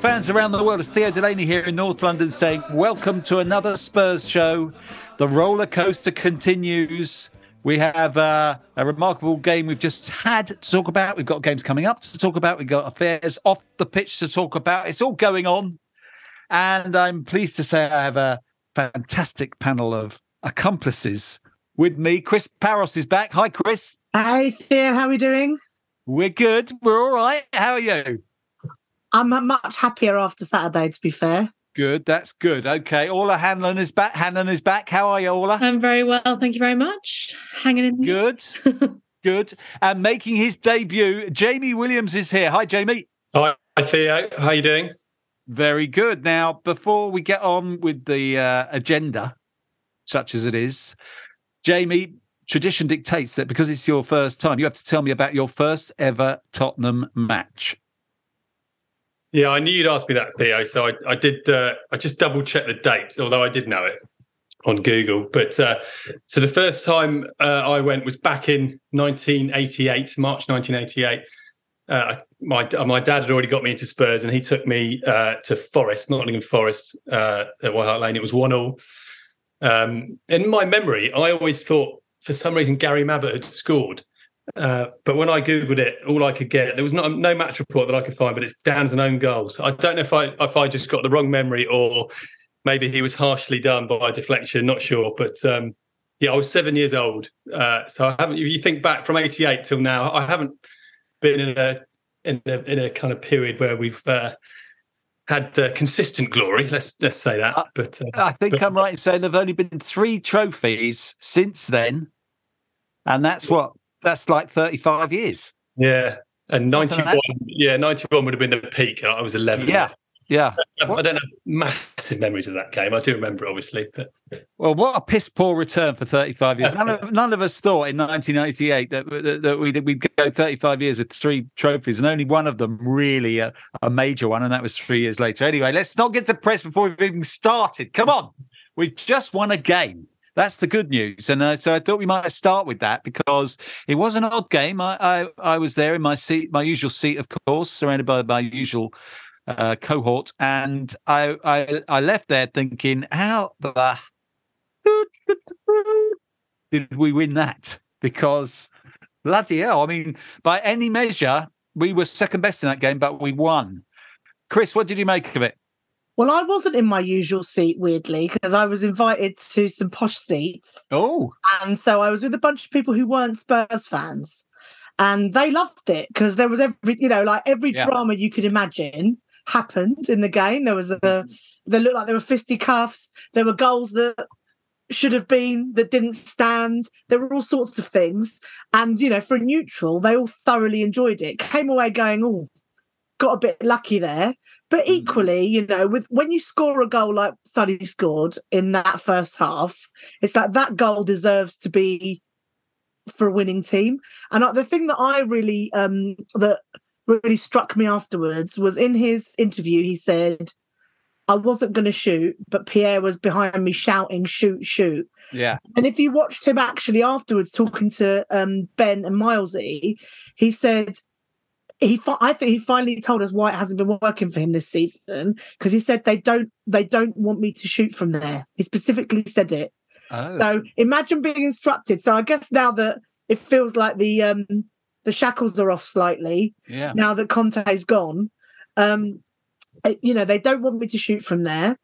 Fans around the world, it's Theo Delaney here in North London saying, Welcome to another Spurs show. The roller coaster continues. We have uh, a remarkable game we've just had to talk about. We've got games coming up to talk about. We've got affairs off the pitch to talk about. It's all going on. And I'm pleased to say I have a fantastic panel of accomplices with me. Chris Paouros is back. Hi, Chris. Hi, Theo. How are we doing? We're good. We're all right. How are you? I'm much happier after Saturday, to be fair. Good. That's good. Okay. Orla Hannon is back. Hannon is back. How are you, Orla? I'm very well. Thank you very much. Hanging in. Good. good. And making his debut, Jamie Williams is here. Hi, Jamie. Hi, Theo. How are you doing? Very good. Now, before we get on with the uh, agenda, such as it is, Jamie, tradition dictates that because it's your first time, you have to tell me about your first ever Tottenham match. Yeah, I knew you'd ask me that, Theo. So I, I did. Uh, I just double checked the date, although I did know it on Google. But uh, so the first time uh, I went was back in 1988, March 1988. Uh, my my dad had already got me into Spurs, and he took me uh, to Forest, Nottingham Forest uh, at White Hart Lane. It was one all. Um, in my memory, I always thought for some reason Gary Mabbutt had scored. Uh, but when I googled it, all I could get there was not no match report that I could find, but it's Dan's own goals. So I don't know if I if I just got the wrong memory or maybe he was harshly done by deflection. Not sure, but um, yeah, I was seven years old, uh, so I haven't. If you think back from '88 till now, I haven't been in a in a, in a kind of period where we've uh, had uh, consistent glory. Let's let's say that. But I think but, I'm right in saying there've only been three trophies since then, and that's what that's like 35 years. Yeah. And 91, yeah, 91 would have been the peak. I was 11. Yeah. Yeah. I, I, don't have massive memories of that game. I do remember, obviously. But Well, what a piss poor return for 35 years. None of, none of us thought in 1988 that, that, that we'd, we'd go 35 years with three trophies, and only one of them really a, a major one, and that was three years later. Anyway, let's not get depressed before we've even started. Come on. We've just won a game. That's the good news, and uh, so I thought we might start with that because it was an odd game. I, I, I was there in my seat, my usual seat, of course, surrounded by my usual uh, cohort, and I, I I left there thinking, how the did we win that? Because bloody hell, I mean, by any measure, we were second best in that game, but we won. Chris, what did you make of it? Well, I wasn't in my usual seat, weirdly, because I was invited to some posh seats. Oh. And so I was with a bunch of people who weren't Spurs fans. And they loved it because there was every, you know, like every yeah. drama you could imagine happened in the game. There was a, they looked like there were fisticuffs. There were goals that should have been that didn't stand. There were all sorts of things. And, you know, for a neutral, they all thoroughly enjoyed it. Came away going, oh, got a bit lucky there. But Mm. equally, you know, with when you score a goal like Sonny scored in that first half, it's like that goal deserves to be for a winning team. And the thing that I really um that really struck me afterwards was in his interview, he said, I wasn't going to shoot, but Pierre was behind me shouting, shoot, shoot. Yeah. And if you watched him actually afterwards talking to um, Ben and Milesy, he said he. Fi- I think he finally told us why it hasn't been working for him this season because he said they don't they don't want me to shoot from there. He specifically said it. Oh. So imagine being instructed. So I guess now that it feels like the um the shackles are off slightly yeah. now that Conte's gone. Um, uh, you know, they don't want me to shoot from there.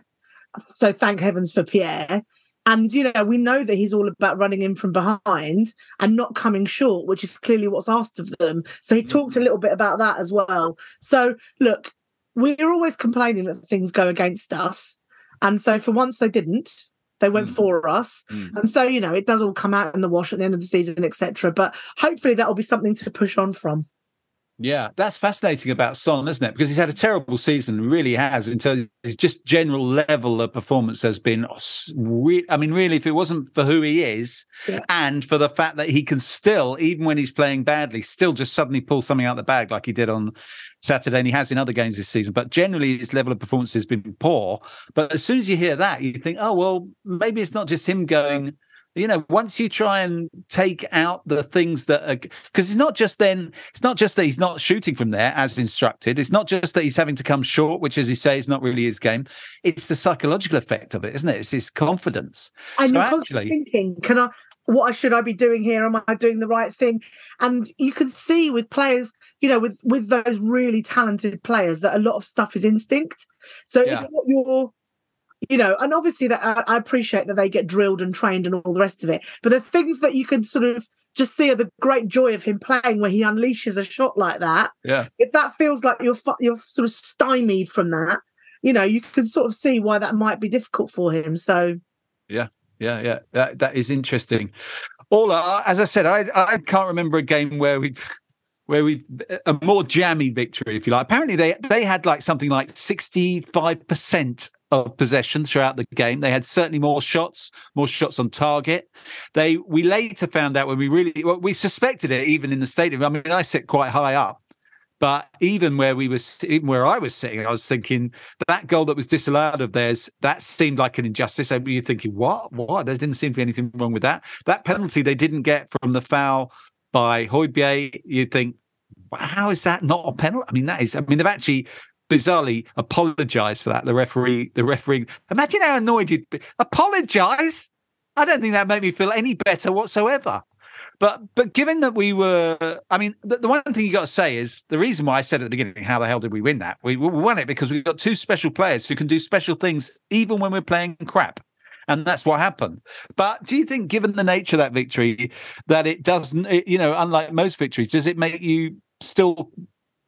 So thank heavens for Pierre. And, you know, we know that he's all about running in from behind and not coming short, which is clearly what's asked of them. So he talked a little bit about that as well. So, look, we're always complaining that things go against us. And so for once they didn't. They went Mm. for us. Mm. And so, you know, it does all come out in the wash at the end of the season, etc. But hopefully that'll be something to push on from. Yeah, that's fascinating about Son, isn't it? Because he's had a terrible season, really has. Until his just general level of performance has been, re- I mean, really, if it wasn't for who he is, Yeah. and for the fact that he can still, even when he's playing badly, still just suddenly pull something out of the bag like he did on Saturday, and he has in other games this season. But generally, his level of performance has been poor. But as soon as you hear that, you think, oh well, maybe it's not just him going you know once you try and take out the things that are because it's not just then it's not just that he's not shooting from there as instructed it's not just that he's having to come short which as you say is not really his game it's the psychological effect of it isn't it it's his confidence and So you're actually- thinking, can I? What should I be doing here? Am I doing the right thing? And you can see with players, you know, with with those really talented players, that a lot of stuff is instinct. So Yeah. if what you're, you know, and obviously that I, I appreciate that they get drilled and trained and all the rest of it, but the things that you can sort of just see are the great joy of him playing where he unleashes a shot like that. yeah If that feels like you're you're sort of stymied from that, you know, you can sort of see why that might be difficult for him. So. yeah yeah yeah. that, that is interesting Orla, as I said, I I can't remember a game where we where we a more jammy victory, if you like. Apparently, they they had like something like sixty five percent of possession throughout the game. They had certainly more shots, more shots on target. They we later found out when we really well, we suspected it even in the stadium. I mean, I sit quite high up. But even where we was, even where I was sitting, I was thinking that goal that was disallowed of theirs, that seemed like an injustice. And you're thinking, what? What? There didn't seem to be anything wrong with that. That penalty they didn't get from the foul by Højbjerg, you'd think, how is that not a penalty? I mean, that is. I mean, they've actually bizarrely apologized for that. The referee, the referee. Imagine how annoyed you'd be. Apologize? I don't think that made me feel any better whatsoever. But but given that we were, I mean, the, the one thing you got to say is the reason why I said at the beginning, how the hell did we win that? We, we won it because we've got two special players who can do special things even when we're playing crap. And that's what happened. But do you think, given the nature of that victory, that it doesn't, it, you know, unlike most victories, does it make you still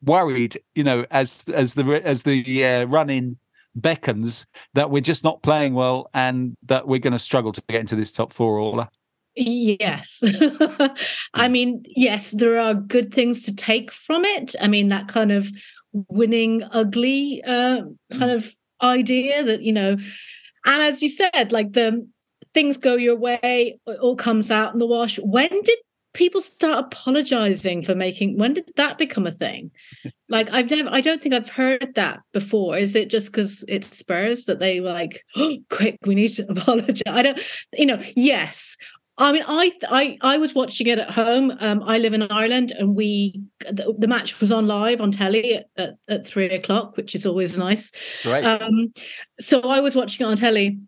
worried, you know, as as the as the uh, run in beckons that we're just not playing well and that we're going to struggle to get into this top four, Orla? Yes. I mean, yes, there are good things to take from it. I mean, that kind of winning ugly uh, kind of idea that, you know, and as you said, like the things go your way, it all comes out in the wash. When did people start apologizing for making when did that become a thing like i've never i don't think i've heard that before is it just because it's spurs that they were like oh, quick we need to apologize i don't you know yes I mean, I I I was watching it at home. Um, I live in Ireland, and we the, the match was on live on telly at, at, at three o'clock, which is always nice. Right. Um, so I was watching it on telly,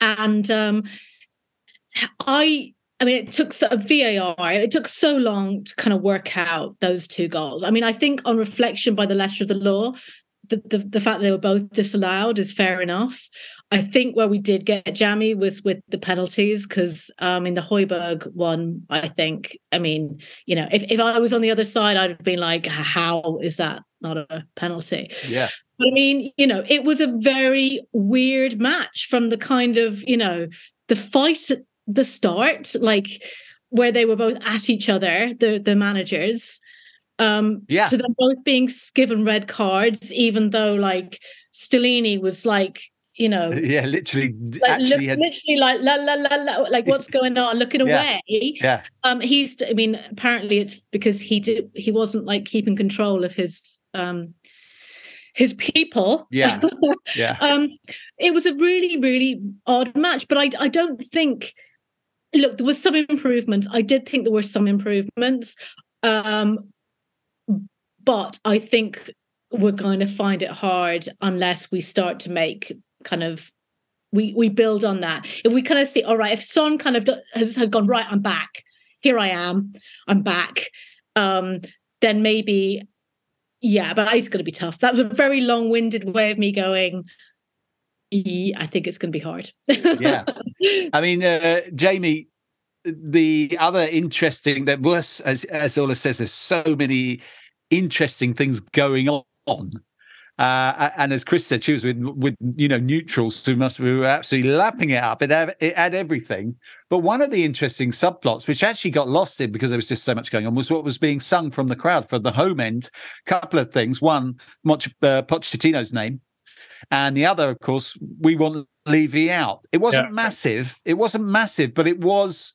and um, I I mean, it took so, VAR. It took so long to kind of work out those two goals. I mean, I think on reflection by the letter of the law, the, the, the fact they were both disallowed is fair enough. I think where we did get jammy was with the penalties because um, in the Højbjerg one, I think, I mean, you know, if, if I was on the other side, I'd have been like, how is that not a penalty? Yeah. But I mean, you know, it was a very weird match from the kind of, you know, the fight the start, like where they were both at each other, the the managers. Um, yeah. To them both being given red cards, even though like Stellini was like, you know, yeah, literally, like, actually, look, had, literally like la la la la, like what's going on, looking Yeah. away. yeah, Um, he's, I mean, apparently it's because he did, he wasn't like keeping control of his, um, his people. yeah, yeah. um, it was a really, really odd match, but I, I don't think. Look, there was some improvements. I did think there were some improvements, um, but I think we're going to find it hard unless we start to make kind of we we build on that. If we kind of see, all right, if Son kind of has has gone right, I'm back. Here I am. I'm back. Um, then maybe yeah, but it's going to be tough. That was a very long-winded way of me going. "Yeah, I think it's going to be hard. Yeah. I mean, uh, Jamie, the other interesting that was, as as Orla says, there's so many interesting things going on. Uh, and as Chris said, she was with with you know neutrals who must be absolutely lapping it up. It had, it had everything. But one of the interesting subplots, which actually got lost in because there was just so much going on, was what was being sung from the crowd for the home end. Couple of things. One, Moch, uh, Pochettino's name, and the other, of course, we want Levy out. It wasn't Yeah. massive. It wasn't massive, but it was.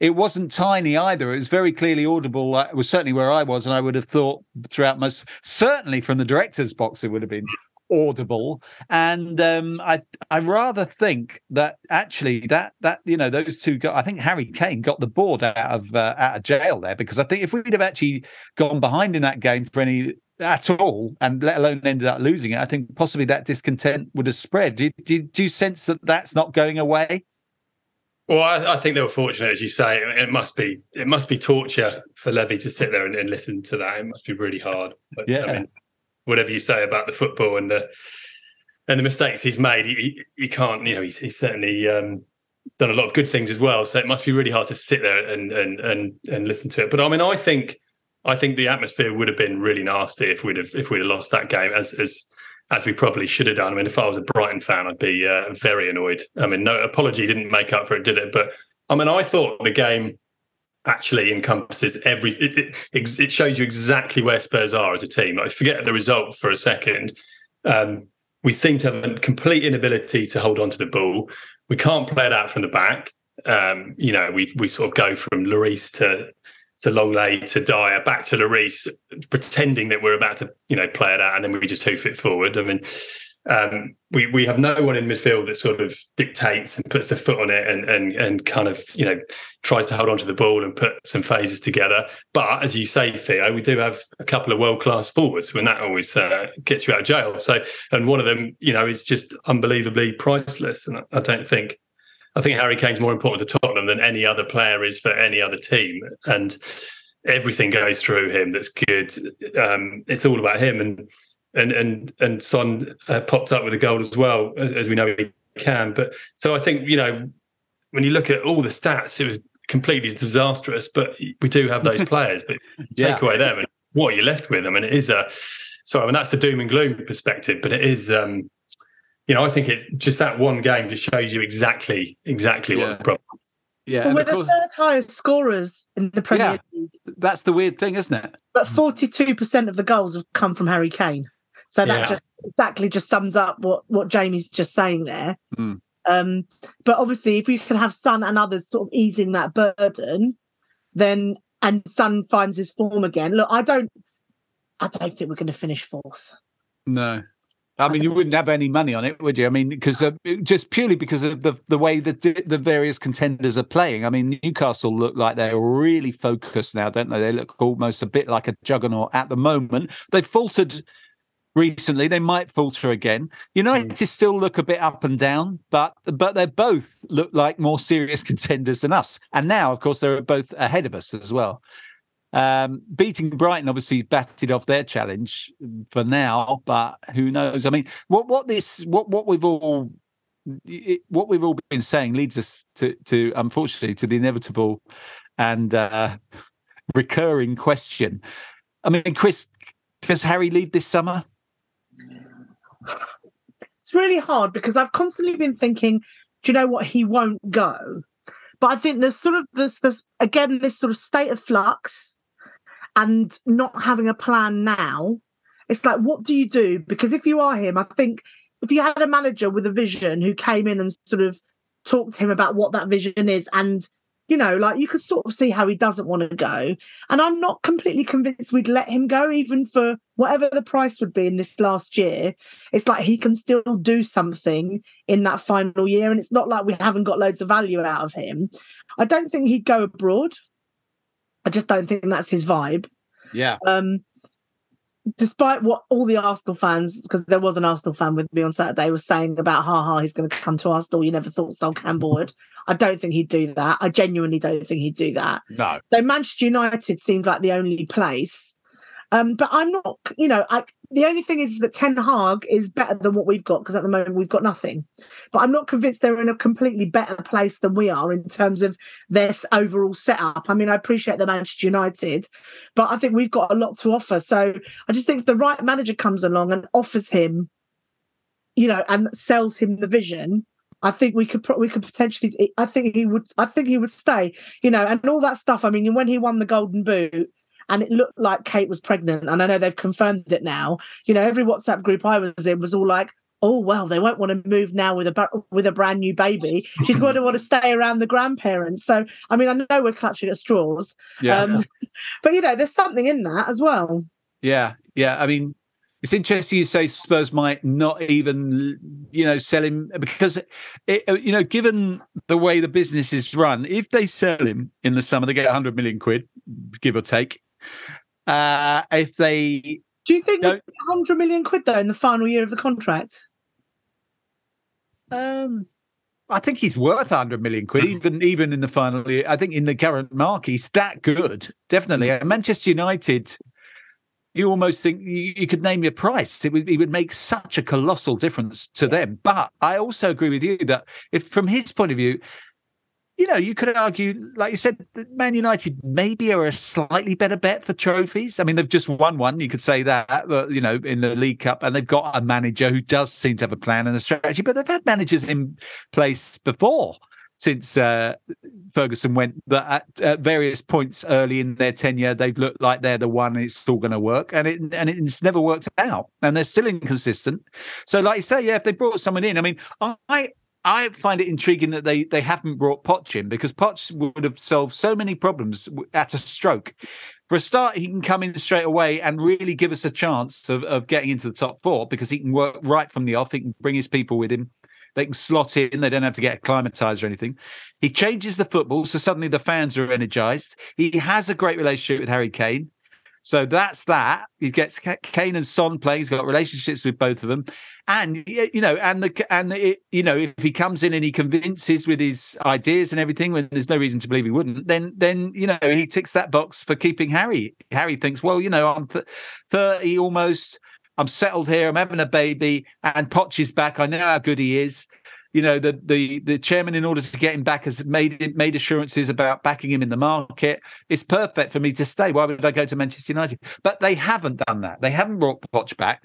It wasn't tiny either. It was very clearly audible. It was certainly where I was, and I would have thought throughout most, certainly from the director's box, it would have been audible. And um, I, I rather think that actually that that you know those two got. I think Harry Kane got the board out of uh, out of jail there because I think if we'd have actually gone behind in that game for any at all, and let alone ended up losing it, I think possibly that discontent would have spread. Do, do, do you sense that that's not going away? Well, I, I think they were fortunate, as you say. It must be it must be torture for Levy to sit there and, and listen to that. It must be really hard. But, Yeah. I mean, whatever you say about the football and the and the mistakes he's made, he, he, he can't. You know, he's, he's certainly um, done a lot of good things as well. So it must be really hard to sit there and and and and listen to it. But I mean, I think I think the atmosphere would have been really nasty if we'd have if we'd have lost that game as as as we probably should have done. I mean, if I was a Brighton fan, I'd be uh, very annoyed. I mean, no apology didn't make up for it, did it? But I mean, I thought the game actually encompasses everything. It, it, it shows you exactly where Spurs are as a team. Like, forget the result for a second. Um, we seem to have a complete inability to hold on to the ball. We can't play it out from the back. Um, you know, we we sort of go from Lloris to to Lenglet to Dier back to Lloris, pretending that we're about to you know play it out, and then we just hoof it forward. I mean, um, we we have no one in midfield that sort of dictates and puts the foot on it and and and kind of you know tries to hold on to the ball and put some phases together. But as you say, Theo, we do have a couple of world class forwards, and that always uh, gets you out of jail. So, and one of them, you know, is just unbelievably priceless, and I don't think. I think Harry Kane's more important to Tottenham than any other player is for any other team, and everything goes through him. That's good. Um, it's all about him, and and and and Son uh, popped up with a goal as well, as we know he can. But so I think you know when you look at all the stats, it was completely disastrous. But we do have those players, but you take Yeah. away them, and what are you left with? I mean, it is a sorry, I mean that's the doom and gloom perspective, but it is. Um, you know, I think it's just that one game just shows you exactly exactly Yeah. what the problem is. Yeah, Well, we're of the course, third highest scorers in the Premier Yeah. League, that's the weird thing, isn't it? but 42% of the goals have come from Harry Kane. So that Yeah. just exactly just sums up what, what Jamie's just saying there. Hmm. Um, but obviously, if you can have Son and others sort of easing that burden, then and Son finds his form again. Look, I don't, I don't think we're going to finish fourth. No. I mean, you wouldn't have any money on it, would you? I mean, because uh, just purely because of the the way that the, the various contenders are playing. I mean, Newcastle look like they're really focused now, don't they? They look almost a bit like a juggernaut at the moment. They've faltered recently. They might falter again. United still look a bit up and down, but but they both look like more serious contenders than us. And now, of course, they're both ahead of us as well. Um, beating Brighton obviously batted off their challenge for now, but who knows? I mean, what what this what what we've all it, what we've all been saying leads us to to unfortunately to the inevitable and uh, recurring question. I mean, Chris, does Harry lead this summer? It's really hard because I've constantly been thinking, do you know what? He won't go. But I think there's sort of this, this again, this sort of state of flux. And not having a plan now, it's like, what do you do? Because if you are him, I think if you had a manager with a vision who came in and sort of talked to him about what that vision is and you know, like you could sort of see how he doesn't want to go. And I'm not completely convinced we'd let him go, even for whatever the price would be in this last year. It's like he can still do something in that final year. And it's not like we haven't got loads of value out of him. I don't think he'd go abroad. I just don't think that's his vibe. Yeah. Um, despite what all the Arsenal fans, because there was an Arsenal fan with me on Saturday, was saying about ha ha, he's going to come to Arsenal. You never thought Sol Campbell would. I don't think he'd do that. I genuinely don't think he'd do that. No. So Manchester United seems like the only place. Um, but I'm not, you know, I, the only thing is that Ten Hag is better than what we've got because at the moment we've got nothing. But I'm not convinced they're in a completely better place than we are in terms of their overall setup. I mean, I appreciate the Manchester United, but I think we've got a lot to offer. So I just think if the right manager comes along and offers him, you know, and sells him the vision, I think we could we could potentially. I think he would. I think he would stay. You know, and all that stuff. I mean, when he won the Golden Boot, and it looked like Kate was pregnant, and I know they've confirmed it now. You know, every WhatsApp group I was in was all like, "Oh well, they won't want to move now with a with a brand new baby. She's going to want to stay around the grandparents." So, I mean, I know we're clutching at straws, yeah. Um, but you know, there's something in that as well. Yeah, yeah. I mean, it's interesting you say Spurs might not even, you know, sell him because, it, you know, given the way the business is run, if they sell him in the summer, they get 100 million quid, give or take. Uh, if they. Do you think 100 million quid, though, in the final year of the contract? Um, I think he's worth 100 million quid, hmm. even even in the final year. I think in the current market, he's that good, definitely. And Manchester United you almost think you, you, could name your price. It would, it would make such a colossal difference to them. But I also agree with you that if, from his point of view, you know, you could argue, like you said, Man United maybe are a slightly better bet for trophies. I mean, they've just won one, you could say that, but, you know, in the League Cup, and they've got a manager who does seem to have a plan and a strategy, but they've had managers in place before since uh, Ferguson went that at, at, various points early in their tenure they've looked like they're the one it's all going to work and it and it's never worked out and they're still inconsistent so like you say yeah if they brought someone in I mean I I find it intriguing that they they haven't brought Potch in because Potch would have solved so many problems at a stroke. For a start, he can come in straight away and really give us a chance of, of getting into the top four because he can work right from the off. He can bring his people with him. They can slot in. They don't have to get acclimatized or anything. He changes the football, so suddenly the fans are energized. He has a great relationship with Harry Kane. So that's that. He gets Kane and Son playing. He's got relationships with both of them, and you know, and the and the, you know, if he comes in and he convinces with his ideas and everything, when there's no reason to believe he wouldn't, then then you know he ticks that box for keeping Harry. Harry thinks, well, you know, I'm th- thirty almost. I'm settled here. I'm having a baby, and Potch is back. I know how good he is. You know, the the the chairman, in order to get him back, has made made assurances about backing him in the market. It's perfect for me to stay. Why would I go to Manchester United? But they haven't done that. They haven't brought Poch back.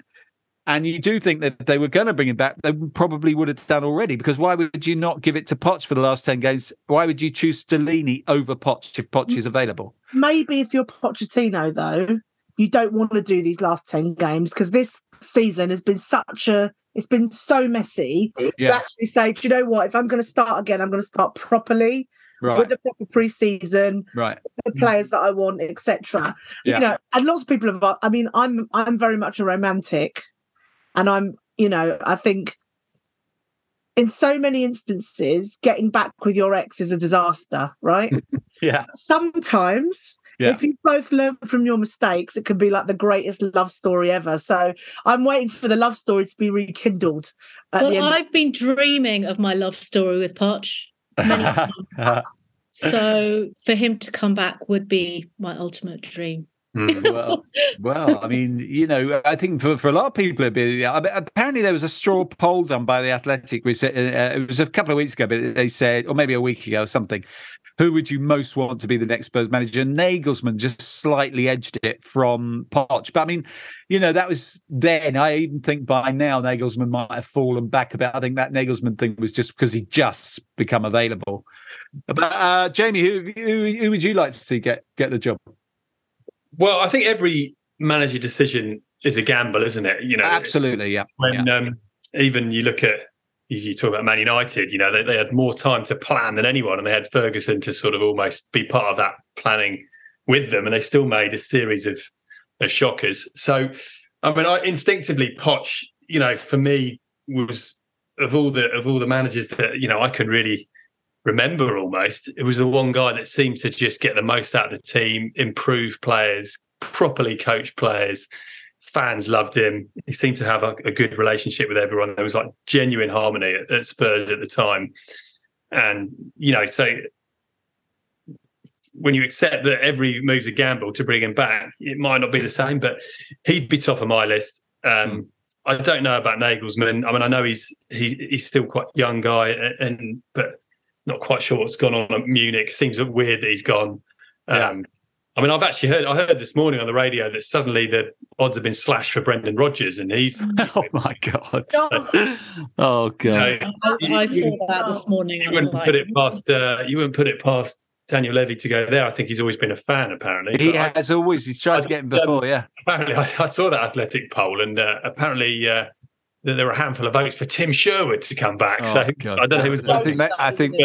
And you do think that they were going to bring him back, they probably would have done already. Because why would you not give it to Poch for the last 10 games? Why would you choose Stellini over Poch if Poch is available? Maybe if you're Pochettino, though, you don't want to do these last 10 games because this season has been such a it's been so messy yeah. to actually say do you know what if i'm going to start again i'm going to start properly right. with the proper pre-season right the players that i want etc yeah. you know and lots of people have i mean i'm i'm very much a romantic and i'm you know i think in so many instances getting back with your ex is a disaster right yeah sometimes yeah. If you both learn from your mistakes, it could be like the greatest love story ever. So I'm waiting for the love story to be rekindled. well, I've been dreaming of my love story with Poch. so for him to come back would be my ultimate dream. Hmm. well, well, I mean, you know, I think for, for a lot of people, it'd be, apparently there was a straw poll done by the Athletic. Which, uh, it was a couple of weeks ago, but they said, or maybe a week ago, or something who would you most want to be the next Spurs manager? Nagelsmann just slightly edged it from Poch. But I mean, you know, that was then. I even think by now Nagelsmann might have fallen back a bit. I think that Nagelsmann thing was just because he just become available. But uh, Jamie, who, who, who would you like to see get get the job? Well, I think every manager decision is a gamble, isn't it? You know, absolutely, yeah. When yeah. Um, even you look at you talk about Man United, you know, they, they had more time to plan than anyone, and they had Ferguson to sort of almost be part of that planning with them, and they still made a series of, of shockers. So, I mean, I instinctively Poch, you know, for me was of all the of all the managers that you know I could really remember almost it was the one guy that seemed to just get the most out of the team improve players properly coach players fans loved him he seemed to have a, a good relationship with everyone there was like genuine harmony at, at spurs at the time and you know so when you accept that every move's a gamble to bring him back it might not be the same but he'd be top of my list um, mm. I don't know about Nagelsmann. I mean, I know he's he, he's still quite young guy, and but not quite sure what's gone on at Munich. Seems weird that he's gone. Yeah. Um, I mean, I've actually heard I heard this morning on the radio that suddenly the odds have been slashed for Brendan Rodgers, and he's oh my god, oh god, you know, I, I, saw that this morning. You wouldn't like, put it past uh, you wouldn't put it past Daniel Levy to go there. I think he's always been a fan. Apparently, he has I, always. He's tried I, to get him before. Um, yeah. Apparently, I, I, saw that athletic poll, and uh, apparently uh, there were a handful of votes for Tim Sherwood to come back. Oh, so God. I don't know who was. I think. That, I think.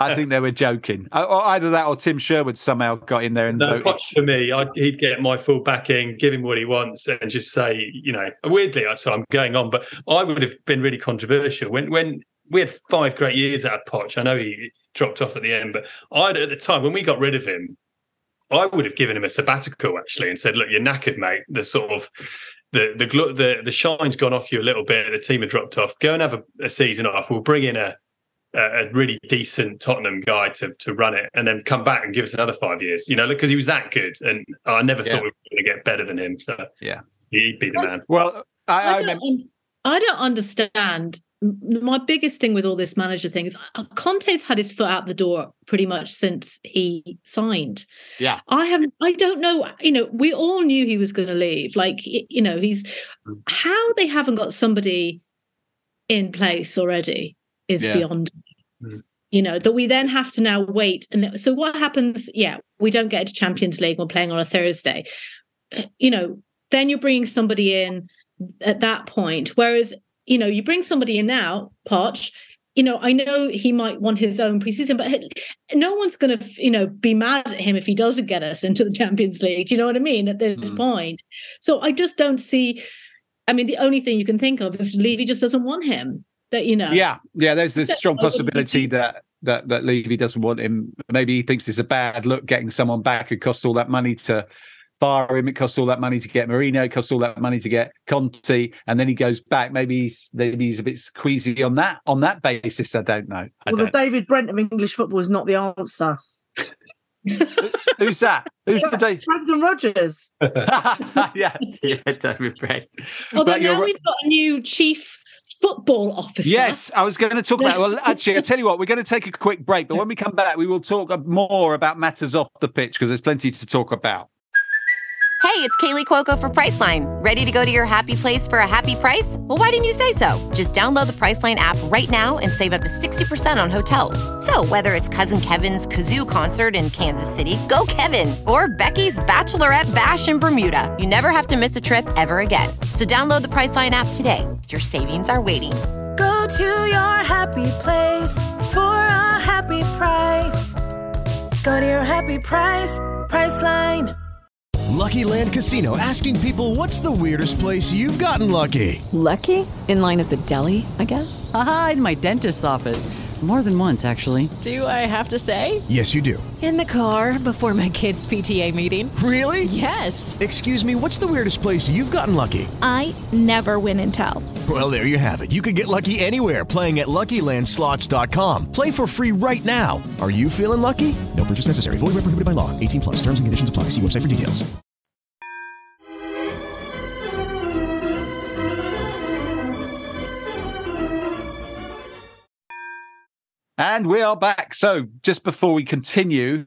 I think they were joking. Either that or Tim Sherwood somehow got in there and no, voted. for me, I'd, he'd get my full backing, give him what he wants, and just say, you know, weirdly, so I'm going on, but I would have been really controversial when when we had five great years out of Poch. I know he dropped off at the end, but I at the time when we got rid of him, I would have given him a sabbatical actually and said, "Look, you're knackered, mate. The sort of the the the the shine's gone off you a little bit. The team had dropped off. Go and have a, a season off. We'll bring in a a really decent Tottenham guy to to run it, and then come back and give us another five years. You know, because he was that good, and I never yeah. thought we were going to get better than him. So yeah, he'd be the man. Well, I, I, I don't, I don't understand my biggest thing with all this manager thing is uh, Conte's had his foot out the door pretty much since he signed. Yeah. I have I don't know, you know, we all knew he was going to leave. Like you know, he's mm. how they haven't got somebody in place already is yeah. beyond mm. you know, that we then have to now wait and so what happens yeah, we don't get to Champions League we're playing on a Thursday. You know, then you're bringing somebody in at that point whereas you know, you bring somebody in now, Poch, you know, I know he might want his own preseason, but no one's going to, you know, be mad at him if he doesn't get us into the Champions League. Do you know what I mean? At this mm. point. So I just don't see. I mean, the only thing you can think of is Levy just doesn't want him. That you know. Yeah, yeah. There's this strong possibility that that that Levy doesn't want him. Maybe he thinks it's a bad look getting someone back who costs all that money to fire him. It costs all that money to get Mourinho. It costs all that money to get Conte, and then he goes back. Maybe he's maybe he's a bit squeezy on that on that basis. I don't know. I well, don't. the David Brent of English football is not the answer. Who's that? Who's yeah, the David? Brendan Rodgers. yeah, yeah, David Brent. Although now we've got a new chief football officer. Yes, I was going to talk about. Well, actually, I tell you what, we're going to take a quick break, but when we come back, we will talk more about matters off the pitch because there's plenty to talk about. Hey, it's Kaley Cuoco for Priceline. Ready to go to your happy place for a happy price? Well, why didn't you say so? Just download the Priceline app right now and save up to 60% on hotels. So, whether it's Cousin Kevin's Kazoo concert in Kansas City, go Kevin, or Becky's Bachelorette Bash in Bermuda, you never have to miss a trip ever again. So, download the Priceline app today. Your savings are waiting. Go to your happy place for a happy price. Go to your happy price, Priceline. Lucky Land Casino asking people what's the weirdest place you've gotten lucky? Lucky? In line at the deli, I guess? Aha, in my dentist's office. More than once, actually. Do I have to say? Yes, you do. In the car before my kids' PTA meeting. Really? Yes. Excuse me, what's the weirdest place you've gotten lucky? I never win and tell. Well, there you have it. You can get lucky anywhere playing at LuckyLandSlots.com. Play for free right now. Are you feeling lucky? No purchase necessary. Void where prohibited by law. 18 plus. Terms and conditions apply. See website for details. And we are back. So, just before we continue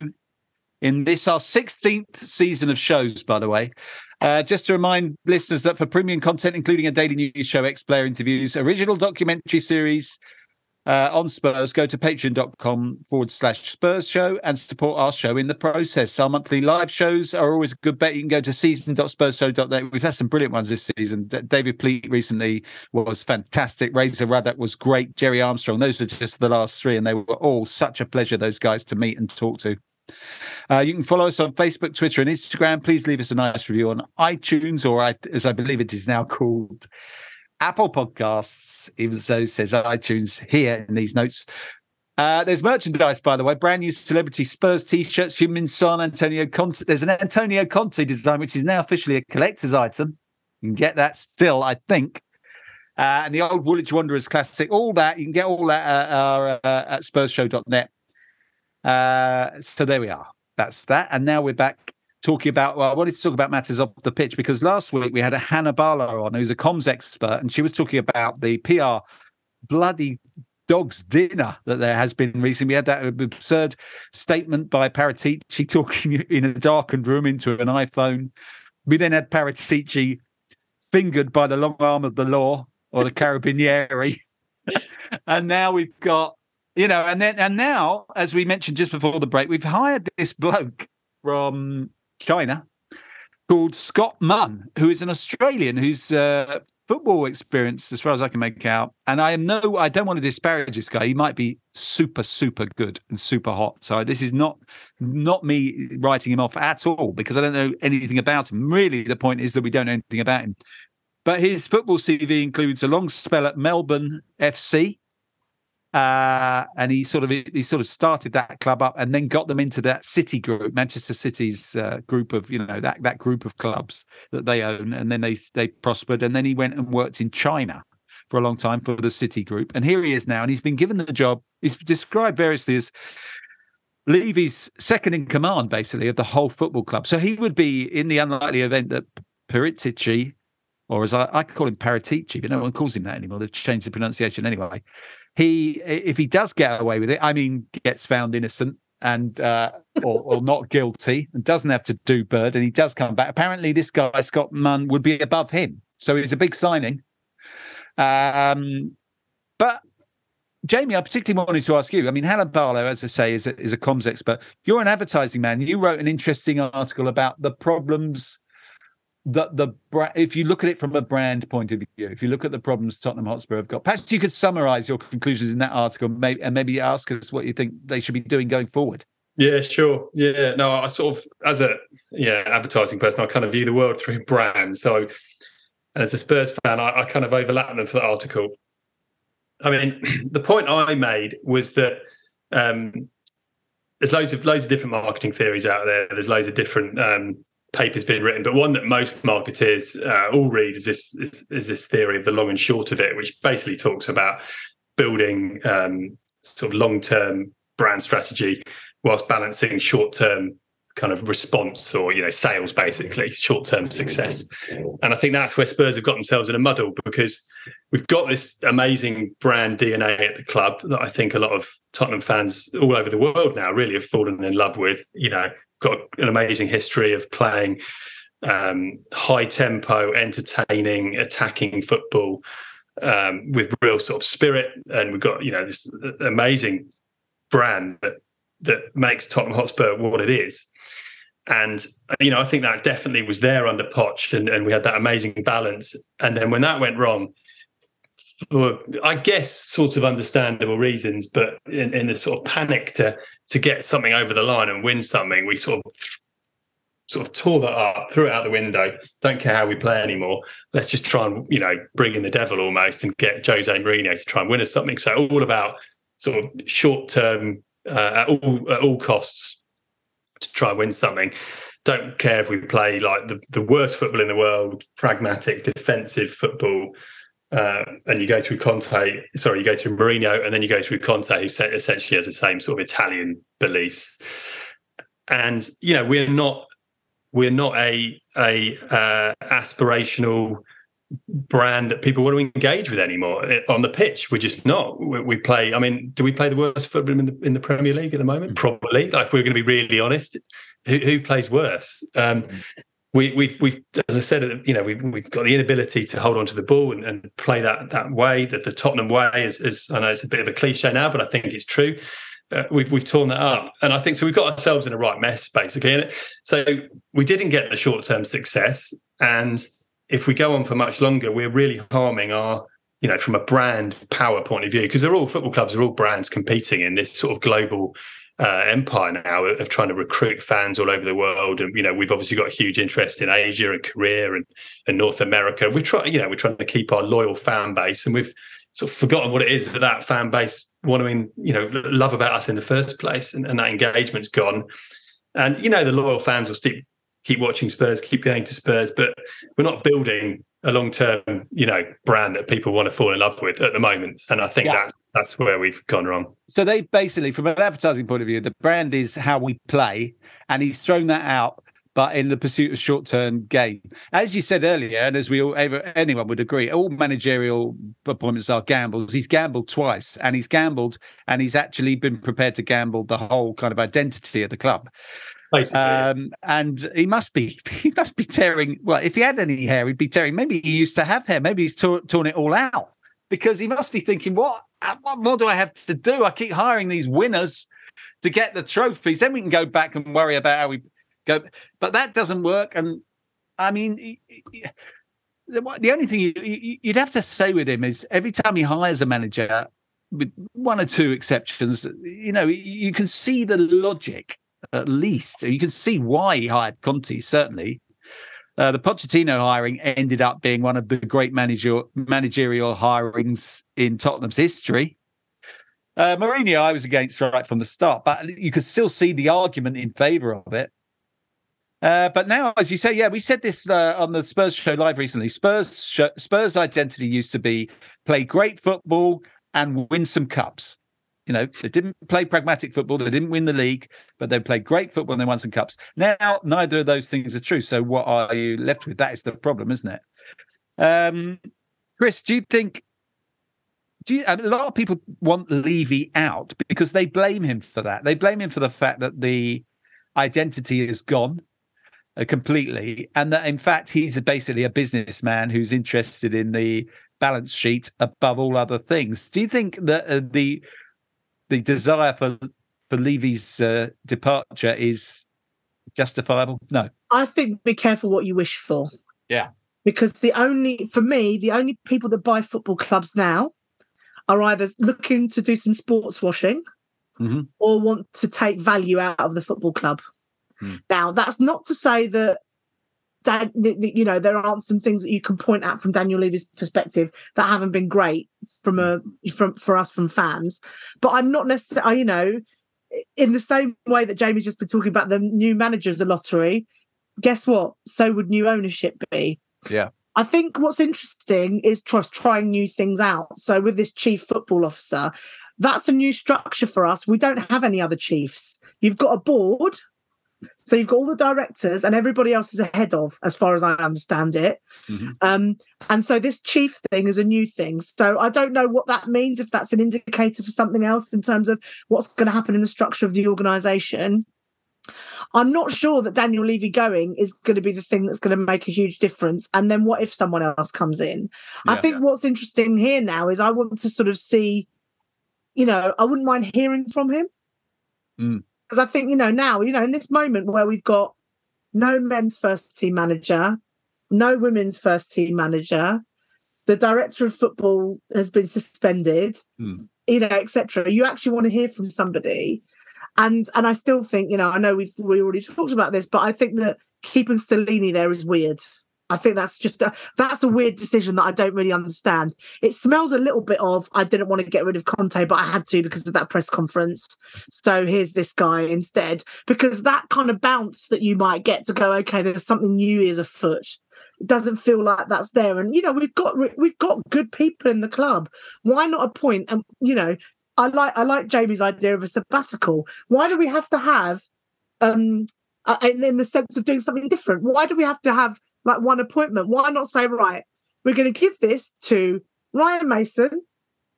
in this, our 16th season of shows, by the way, uh, just to remind listeners that for premium content, including a daily news show, X Player interviews, original documentary series, uh, on Spurs, go to patreon.com forward slash Spurs show and support our show in the process. Our monthly live shows are always a good bet. You can go to season.spursshow.net. We've had some brilliant ones this season. David Pleat recently was fantastic. Razor Ruddock was great. Gerry Armstrong. Those are just the last three, and they were all such a pleasure, those guys, to meet and talk to. Uh, you can follow us on Facebook, Twitter, and Instagram. Please leave us a nice review on iTunes, or as I believe it is now called, Apple Podcasts, even though it says iTunes here in these notes. Uh, there's merchandise, by the way, brand new celebrity Spurs t-shirts, Heung-min Son, Antonio Conte. There's an Antonio Conte design, which is now officially a collector's item. You can get that still, I think. Uh, and the old Woolwich Wanderers classic, all that, you can get all that at, uh, at spursshow.net. Uh, so there we are. That's that. And now we're back talking about, well, I wanted to talk about matters off the pitch because last week we had a Hannah Barlow on, who's a comms expert, and she was talking about the PR bloody dog's dinner that there has been recently. We had that absurd statement by Paratici talking in a darkened room into an iPhone. We then had Paratici fingered by the long arm of the law or the carabinieri. and now we've got, you know, and then and now, as we mentioned just before the break, we've hired this bloke from China called Scott Munn, who is an Australian who's uh, football experience, as far as I can make out. And I am no, I don't want to disparage this guy. He might be super, super good and super hot. So this is not not me writing him off at all because I don't know anything about him. Really, the point is that we don't know anything about him. But his football CV includes a long spell at Melbourne FC, uh, and he sort of he sort of started that club up and then got them into that City group, Manchester City's uh, group of you know that that group of clubs that they own, and then they they prospered, and then he went and worked in China for a long time for the City group, and here he is now, and he's been given the job. He's described variously as Levy's second in command, basically, of the whole football club. So he would be in the unlikely event that Paritici, or as I, I call him Paratici, but no one calls him that anymore. They've changed the pronunciation anyway he if he does get away with it, I mean, gets found innocent and uh, or, or, not guilty and doesn't have to do bird, and he does come back. Apparently, this guy Scott Munn would be above him, so it's a big signing. Um, but Jamie, I particularly wanted to ask you. I mean, Hannah Barlow, as I say, is a, is a comms expert. You're an advertising man. You wrote an interesting article about the problems the the if you look at it from a brand point of view, if you look at the problems Tottenham Hotspur have got, perhaps you could summarise your conclusions in that article, maybe, and maybe ask us what you think they should be doing going forward. Yeah, sure. Yeah, no, I sort of as a yeah advertising person, I kind of view the world through brands. So, and as a Spurs fan, I, I kind of overlap them for the article. I mean, the point I made was that um, there's loads of loads of different marketing theories out there. There's loads of different um, papers being written, but one that most marketers uh, all read is this is, is, this theory of the long and short of it, which basically talks about building um, sort of long term brand strategy whilst balancing short term kind of response or you know sales basically short term success. And i think that's where spurs have got themselves in a muddle because we've got this amazing brand dna at the club that i think a lot of tottenham fans all over the world now really have fallen in love with you know got an amazing history of playing um, high tempo, entertaining, attacking football um, with real sort of spirit. And we've got, you know, this amazing brand that, that makes Tottenham Hotspur what it is. And, you know, I think that definitely was there under Poch and, and we had that amazing balance. And then when that went wrong, for I guess sort of understandable reasons, but in, in the sort of panic to to get something over the line and win something, we sort of sort of tore that up, threw it out the window. Don't care how we play anymore. Let's just try and you know bring in the devil almost and get Jose Mourinho to try and win us something. So all about sort of short term uh, at all at all costs to try and win something. Don't care if we play like the, the worst football in the world, pragmatic defensive football uh, and you go through Conte, sorry, you go through Mourinho, and then you go through Conte, who essentially has the same sort of Italian beliefs. And you know, we're not we're not a a uh, aspirational brand that people want to engage with anymore on the pitch. We're just not. We, we, play. I mean, do we play the worst football in the in the Premier League at the moment? Probably. Like, if we're going to be really honest, who, who plays worse? Um, we, we've we've as I said, you know, we've we've got the inability to hold on to the ball and, and play that that way, that the Tottenham way is, is. I know it's a bit of a cliche now, but I think it's true. Uh, we've we've torn that up, and I think so. We've got ourselves in a right mess, basically. And so we didn't get the short term success, and if we go on for much longer, we're really harming our, you know, from a brand power point of view, because they're all football clubs are all brands competing in this sort of global uh, empire now of trying to recruit fans all over the world. And you know, we've obviously got a huge interest in Asia and Korea and, and North America. We're trying, you know, we're trying to keep our loyal fan base, and we've sort of forgotten what it is that that fan base want to, you know, love about us in the first place, and, and that engagement's gone. And you know, the loyal fans will keep keep watching Spurs, keep going to Spurs, but we're not building a long term, you know, brand that people want to fall in love with at the moment. And I think yeah. that's that's where we've gone wrong. So they basically, from an advertising point of view, the brand is how we play, and he's thrown that out. But in the pursuit of short-term gain, as you said earlier, and as we all anyone would agree, all managerial appointments are gambles. He's gambled twice, and he's gambled, and he's actually been prepared to gamble the whole kind of identity of the club. Basically, um, and he must be he must be tearing. Well, if he had any hair, he'd be tearing. Maybe he used to have hair. Maybe he's torn, torn it all out because he must be thinking, what what more do I have to do? I keep hiring these winners to get the trophies. Then we can go back and worry about how we go. But that doesn't work. And I mean. The only thing you'd have to say with him is every time he hires a manager, with one or two exceptions, you know, you can see the logic at least. You can see why he hired Conte, certainly. Uh, the Pochettino hiring ended up being one of the great manager, managerial hirings in Tottenham's history. Uh, Mourinho, I was against right from the start, but you could still see the argument in favour of it. Uh, but now, as you say, yeah, we said this uh, on the Spurs show live recently. Spurs Spurs identity used to be play great football and win some cups. You know, they didn't play pragmatic football. They didn't win the league, but they played great football and they won some cups. Now, neither of those things are true. So, what are you left with? That is the problem, isn't it? Um, Chris, do you think? Do you, a lot of people want Levy out because they blame him for that. They blame him for the fact that the identity is gone uh, completely, and that in fact he's basically a businessman who's interested in the balance sheet above all other things. Do you think that uh, the the desire for for Levy's uh, departure is justifiable? No. I think be careful what you wish for. Yeah. Because the only, for me, the only people that buy football clubs now are either looking to do some sports washing mm-hmm. or want to take value out of the football club. Mm. Now, that's not to say that Dan, you know, there aren't some things that you can point at from Daniel Levy's perspective that haven't been great from a from for us from fans. But I'm not necessarily, you know, in the same way that Jamie's just been talking about the new managers, the lottery. Guess what? So would new ownership be. Yeah. I think what's interesting is trust trying new things out. So with this chief football officer, that's a new structure for us. We don't have any other chiefs. You've got a board so you've got all the directors and everybody else is ahead of, as far as I understand it. Mm-hmm. Um, and so this chief thing is a new thing. So I don't know what that means, if that's an indicator for something else in terms of what's going to happen in the structure of the organization. I'm not sure that Daniel Levy going is going to be the thing that's going to make a huge difference. And then what if someone else comes in? Yeah, I think yeah. what's interesting here now is I want to sort of see, you know, I wouldn't mind hearing from him. Mm. Because I think, you know, now, you know, in this moment where we've got no men's first team manager, no women's first team manager, the director of football has been suspended, mm. you know, etc. You actually want to hear from somebody. And and I still think, you know, I know we've we already talked about this, but I think that keeping Stellini there is weird. I think that's just a, that's a weird decision that I don't really understand. It smells a little bit of I didn't want to get rid of Conte, but I had to because of that press conference. So here's this guy instead, because that kind of bounce that you might get to go, okay, there's something new is afoot. It doesn't feel like that's there, and you know we've got we've got good people in the club. Why not appoint? And you know, I like I like Jamie's idea of a sabbatical. Why do we have to have um uh, in the sense of doing something different? Why do we have to have like one appointment. Why not say, right, we're going to give this to Ryan Mason,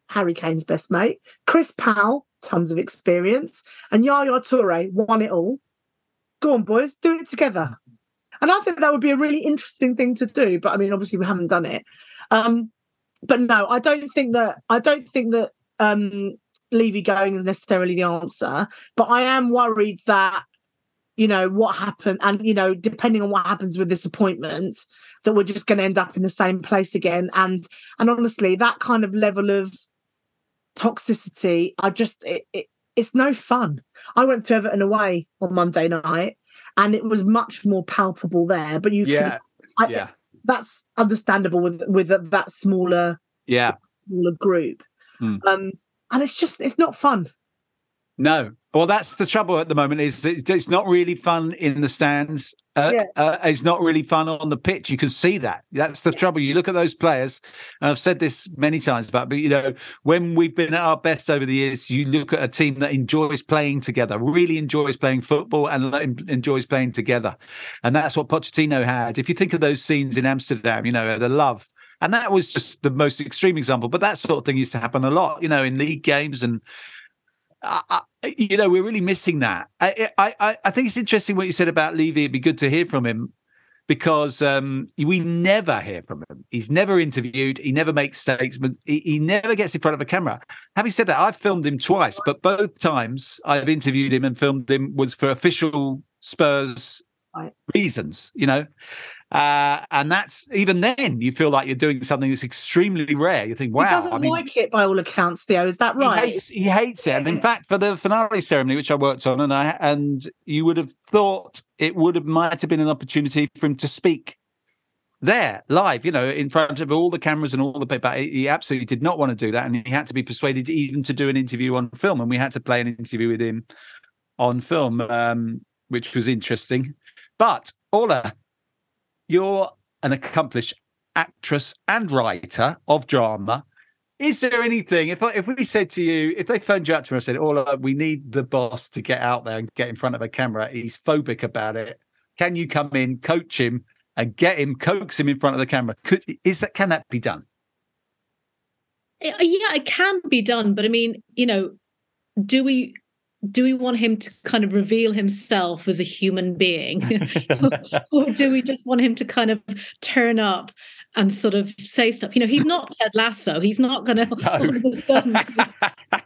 Harry Kane's best mate, Chris Powell, tons of experience, and Yaya Toure won it all. Go on, boys, do it together. And I think that would be a really interesting thing to do. But I mean, obviously, we haven't done it. Um, but no, I don't think that I don't think that um, Levy going is necessarily the answer. But I am worried that you know what happened, and you know, depending on what happens with this appointment, that we're just going to end up in the same place again. And and honestly, that kind of level of toxicity, I just it, it it's no fun. I went to Everton away on Monday night, and it was much more palpable there. But you Yeah. can, I, Yeah. that's understandable with with that smaller Yeah. smaller group. Hmm. Um, and it's just it's not fun. No. Well, that's the trouble at the moment. Is it's not really fun in the stands. Uh, Yeah. uh, it's not really fun on the pitch. You can see that. That's the trouble. You look at those players, and I've said this many times about, but you know, when we've been at our best over the years, you look at a team that enjoys playing together, really enjoys playing football, and enjoys playing together, and that's what Pochettino had. If you think of those scenes in Amsterdam, you know, the love. And that was just the most extreme example, but that sort of thing used to happen a lot, you know, in league games and I, I- you know, we're really missing that. I, I, I- I think it's interesting what you said about Levy. It'd be good to hear from him because um, we never hear from him. He's never interviewed. He never makes statements. He, he never gets in front of a camera. Having said that, I've filmed him twice, but both times I've interviewed him and filmed him was for official Spurs reasons. You know. Uh, and that's even then you feel like you're doing something that's extremely rare. You think, wow, he doesn't I mean, like it by all accounts, Theo. Is that right? he hates, he hates it. And in fact, for the finale ceremony, which I worked on, and I and you would have thought it would have might have been an opportunity for him to speak there live, you know, in front of all the cameras and all the people. He absolutely did not want to do that, and he had to be persuaded even to do an interview on film, and we had to play an interview with him on film, um, which was interesting. But Orla, you're an accomplished actress and writer of drama. Is there anything if if we said to you if they phoned you up to me and said, "Orla, we need the boss to get out there and get in front of a camera. He's phobic about it. Can you come in, coach him, and get him, coax him in front of the camera? Could is that can that be done? Uh, yeah it can be done but i mean you know do we do we want him to kind of reveal himself as a human being? Or do we just want him to kind of turn up and sort of say stuff you know he's not ted lasso he's not going to all of a sudden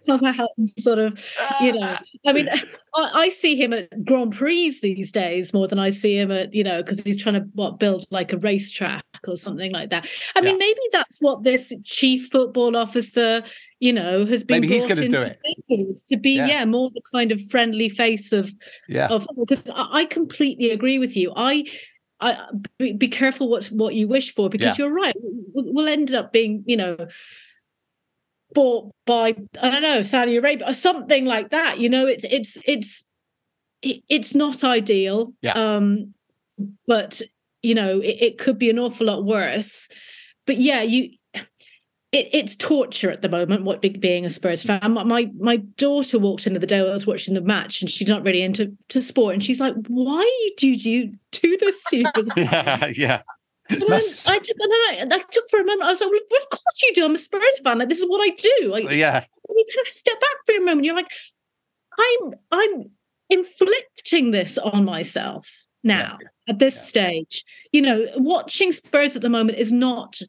come out and sort of you know i mean I, I see him at grand prix these days more than i see him at you know because he's trying to what build like a racetrack or something like that i mean maybe that's what this chief football officer you know has been Maybe he's gonna do it. to be Yeah. yeah. more the kind of friendly face of Yeah. of because I, I completely agree with you i I be, be careful what what you wish for because Yeah. you're right. We'll, we'll end up being, you know, bought by I don't know Saudi Arabia or something like that. You know, it's it's it's it's not ideal. Yeah. Um, but you know, it, it could be an awful lot worse. But yeah, you. It, it's torture at the moment. What being a Spurs fan. My, my my daughter walked in the other day. I was watching the match, and she's not really into to sport. And she's like, "Why do you do this to son?" yeah, yeah. And then I, took, and I, I took for a moment. I was like, well, "Of course you do. I'm a Spurs fan. Like this is what I do." Like, Yeah. you kind of step back for a moment. You're like, "I'm I'm inflicting this on myself now at this stage." You know, watching Spurs at the moment is not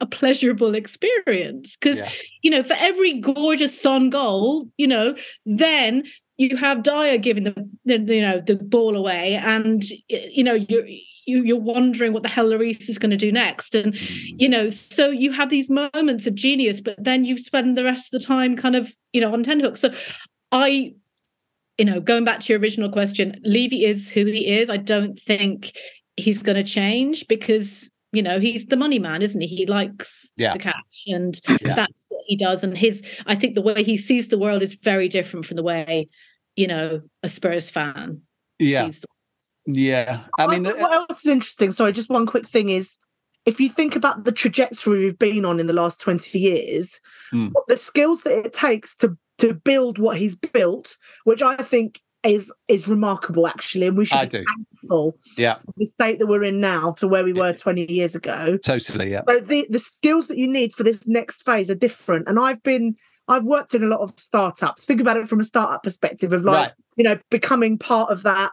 a pleasurable experience because Yeah. you know for every gorgeous Son goal, you know, then you have Dier giving the, the you know the ball away, and you know you're you, you're wondering what the hell Lloris is going to do next, and mm. you know so you have these moments of genius, but then you spend the rest of the time kind of you know on tenterhooks. So I. You know, going back to your original question, Levy is who he is. I don't think he's going to change because you know he's the money man isn't he he likes Yeah. the cash and Yeah. that's what he does and his i think the way he sees the world is very different from the way you know a spurs fan Yeah. sees the Yeah. I mean, what else is interesting? Sorry, just one quick thing is if you think about the trajectory we've been on in the last 20 years, hmm. what the skills that it takes to to build what he's built, which I think is is remarkable actually, and we should I be do. thankful Yeah. for the state that we're in now to where we were 20 years ago. Totally. Yeah. but the the skills that you need for this next phase are different. And I've been I've worked in a lot of startups. Think about it from a startup perspective of like, Right. you know, becoming part of that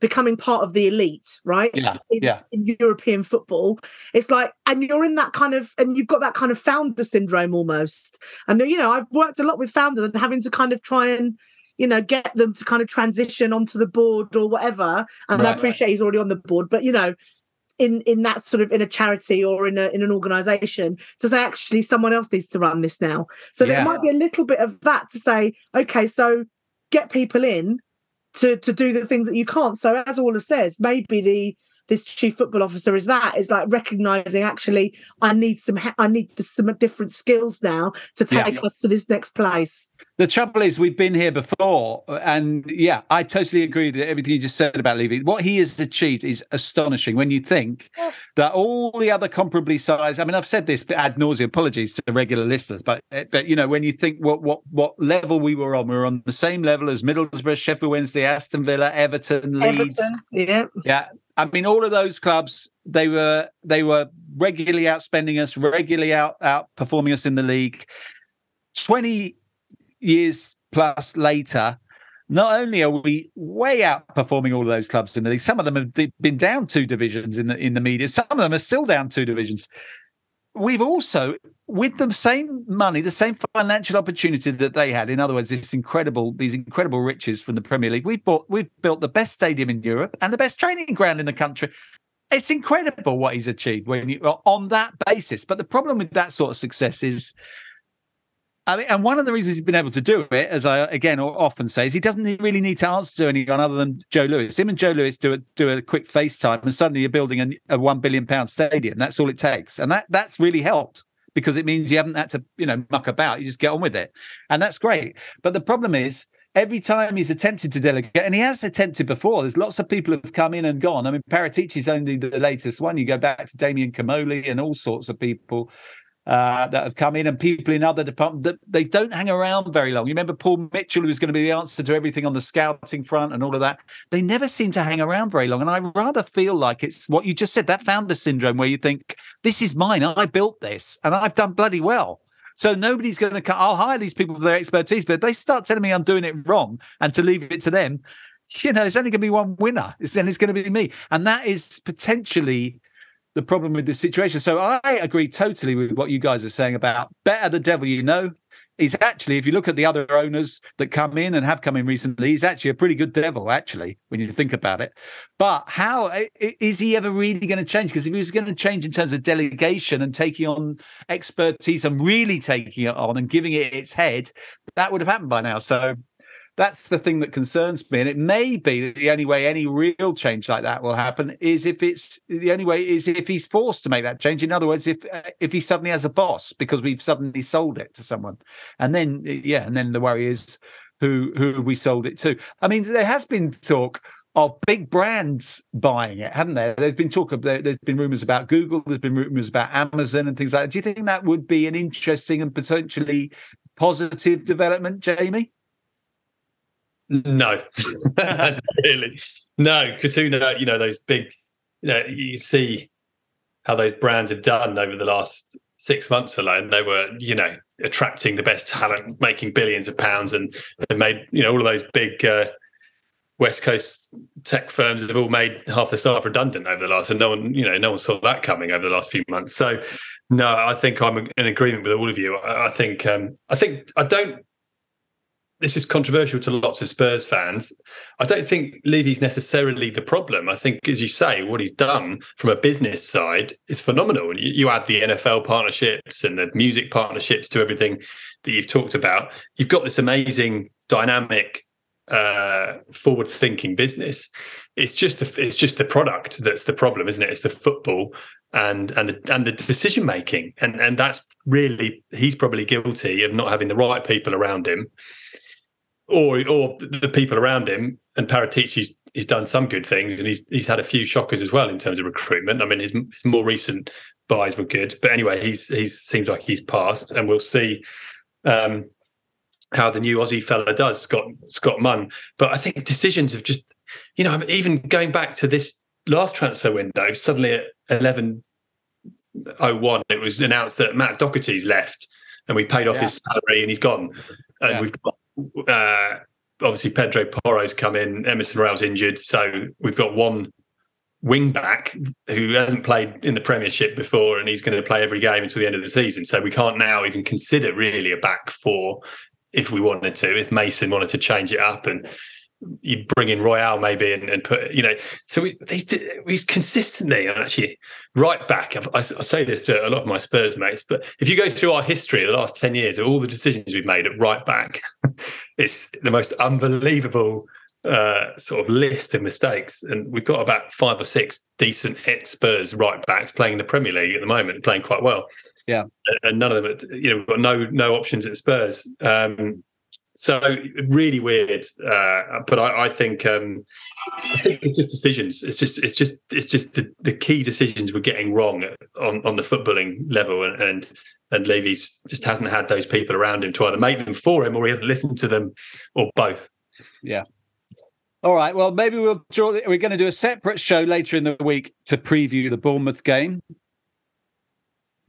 becoming part of the elite, right? Yeah, in, yeah. in European football. It's like, and you're in that kind of, and you've got that kind of founder syndrome almost. And you know, I've worked a lot with founders and having to kind of try and you know, get them to kind of transition onto the board or whatever. And Right, I appreciate he's already on the board, but you know, in in that sort of in a charity or in a in an organization to say actually someone else needs to run this now. So Yeah. there might be a little bit of that to say, okay, so get people in to to do the things that you can't. So as Orla says, maybe the this chief football officer is that is like recognizing actually I need some I need some different skills now to Yeah. take us to this next place. The trouble is, we've been here before, and yeah, I totally agree with everything you just said about Levy. What he has achieved is astonishing. When you think that all the other comparably sized, I mean, I've said this ad nauseum. Apologies to the regular listeners, but eh, but you know, when you think what what what level we were on, we were on the same level as Middlesbrough, Sheffield Wednesday, Aston Villa, Everton, Leeds. Everton, yeah. Yeah, I mean, all of those clubs they were they were regularly outspending us, regularly out outperforming us in the league. Twenty years plus later, not only are we way outperforming all of those clubs in the league, some of them have been down two divisions in the in the media. Some of them are still down two divisions. We've also, with the same money, the same financial opportunity that they had. In other words, this incredible, these incredible riches from the Premier League. We've bought, we've built the best stadium in Europe and the best training ground in the country. It's incredible what he's achieved when you on that basis. But the problem with that sort of success is I mean, and one of the reasons he's been able to do it, as I again often say, is he doesn't really need to answer to anyone other than Joe Lewis. Him and Joe Lewis do a do a quick FaceTime, and suddenly you're building a, a one billion pound stadium. That's all it takes, and that that's really helped because it means you haven't had to you know muck about. You just get on with it, and that's great. But the problem is. Every time he's attempted to delegate, and he has attempted before, there's lots of people who've come in and gone. I mean, Paratici's only the latest one. You go back to Damien Comolli and all sorts of people uh, that have come in and people in other departments that they don't hang around very long. You remember Paul Mitchell, who was going to be the answer to everything on the scouting front and all of that. They never seem to hang around very long. And I rather feel like it's what you just said that founder syndrome, where you think, this is mine. I built this and I've done bloody well. So nobody's going to come. I'll hire these people for their expertise, but if they start telling me I'm doing it wrong and to leave it to them, you know, it's only going to be one winner. Then it's going to be me, and that is potentially the problem with this situation. So I agree totally with what you guys are saying about better the devil you know. He's actually, if you look at the other owners that come in and have come in recently, he's actually a pretty good devil, actually, when you think about it. But how is he ever really going to change? Because if he was going to change in terms of delegation and taking on expertise and really taking it on and giving it its head, that would have happened by now. So that's the thing that concerns me and it may be that the only way any real change like that will happen is if it's the only way is if he's forced to make that change in other words if uh, if he suddenly has a boss because we've suddenly sold it to someone and then yeah and then the worry is who who we sold it to i mean there has been talk of big brands buying it, haven't there? There's been talk of there, there's been rumors about Google, there's been rumors about Amazon and things like that. Do you think that would be an interesting and potentially positive development, Jamie? No, really. No, because who know? You know those big. You know, you see how those brands have done over the last six months alone. They were, you know, attracting the best talent, making billions of pounds, and they made, you know, all of those big uh, West Coast tech firms have all made half the staff redundant over the last, and no one, you know, no one saw that coming over the last few months. So, no, I think I'm in agreement with all of you. I, I think, um, I think, I don't this is controversial to lots of Spurs fans. I don't think Levy's necessarily the problem. I think, as you say, what he's done from a business side is phenomenal. And you, you add the NFL partnerships and the music partnerships to everything that you've talked about. You've got this amazing, dynamic, uh, forward-thinking business. It's just the it's just the product that's the problem, isn't it? It's the football and and the and the decision making, and and that's really he's probably guilty of not having the right people around him or or the people around him. And Paratici's he's done some good things, and he's he's had a few shockers as well in terms of recruitment. I mean, his, his more recent buys were good, but anyway, he's he's seems like he's passed, and we'll see um, how the new Aussie fella does, Scott Scott Munn. But I think decisions have just, you know, even going back to this last transfer window, suddenly at eleven oh one, it was announced that Matt Doherty's left, and we paid off Yeah. his salary, and he's gone, and Yeah. we've got uh, obviously Pedro Porro's come in, Emerson Royal's injured, so we've got one wing back who hasn't played in the Premiership before, and he's going to play every game until the end of the season. So we can't now even consider really a back four if we wanted to. If Mason wanted to change it up and you bring in Royal maybe and, and, put you know so we these we consistently and actually right back I, I, say this to a lot of my Spurs mates but if you go through our history the last 10 years of all the decisions we've made at right back it's the most unbelievable uh, sort of list of mistakes. And we've got about five or six decent hit Spurs right backs playing in the Premier League at the moment playing quite well. Yeah. And none of them you know we've got no no options at Spurs. Um, so really weird. Uh, but I, I think um, I think it's just decisions. It's just it's just it's just the, the key decisions we're getting wrong on, on the footballing level, and, and and Levy's just hasn't had those people around him to either make them for him or he hasn't listened to them, or both. Yeah. All right. Well, maybe we'll draw. We're going to do a separate show later in the week to preview the Bournemouth game.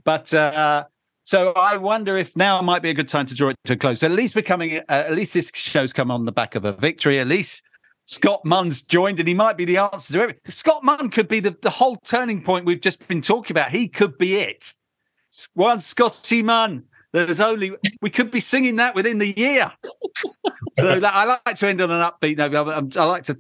But uh, so I wonder if now might be a good time to draw it to a close. So at least we're coming. Uh, at least this show's come on the back of a victory. At least Scott Munn's joined, and he might be the answer to everything. Scott Munn could be the, the whole turning point we've just been talking about. He could be it. One Scotty Munn. There's only we could be singing that within the year. so I like to end on an upbeat note. I like to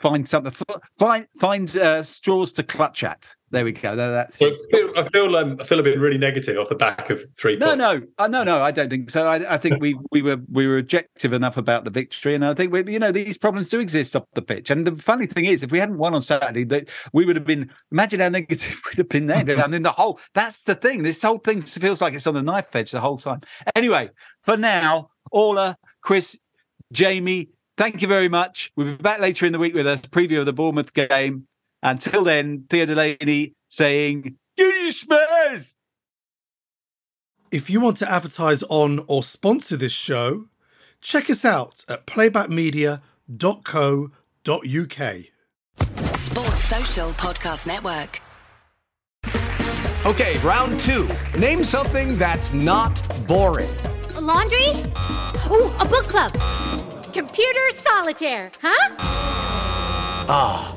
find something, find find uh, straws to clutch at. There we go. That's I feel I feel, um, I feel a bit really negative off the back of three. No, no, uh, no, no. I don't think so. I, I, think we we were we were objective enough about the victory, and I think we, you know these problems do exist off the pitch. And the funny thing is, if we hadn't won on Saturday, that we would have been. Imagine how negative we'd have been then. I mean, the whole that's the thing. This whole thing feels like it's on the knife edge the whole time. Anyway, for now, Orla, Chris, Jamie, thank you very much. We'll be back later in the week with a preview of the Bournemouth game. Until then, Theo Delaney saying, You Spurs! If you want to advertise on or sponsor this show, check us out at playbackmedia.co.uk. Sports Social Podcast Network. Okay, round two. Name something that's not boring. A laundry? Ooh, a book club. Computer solitaire, huh? Ah.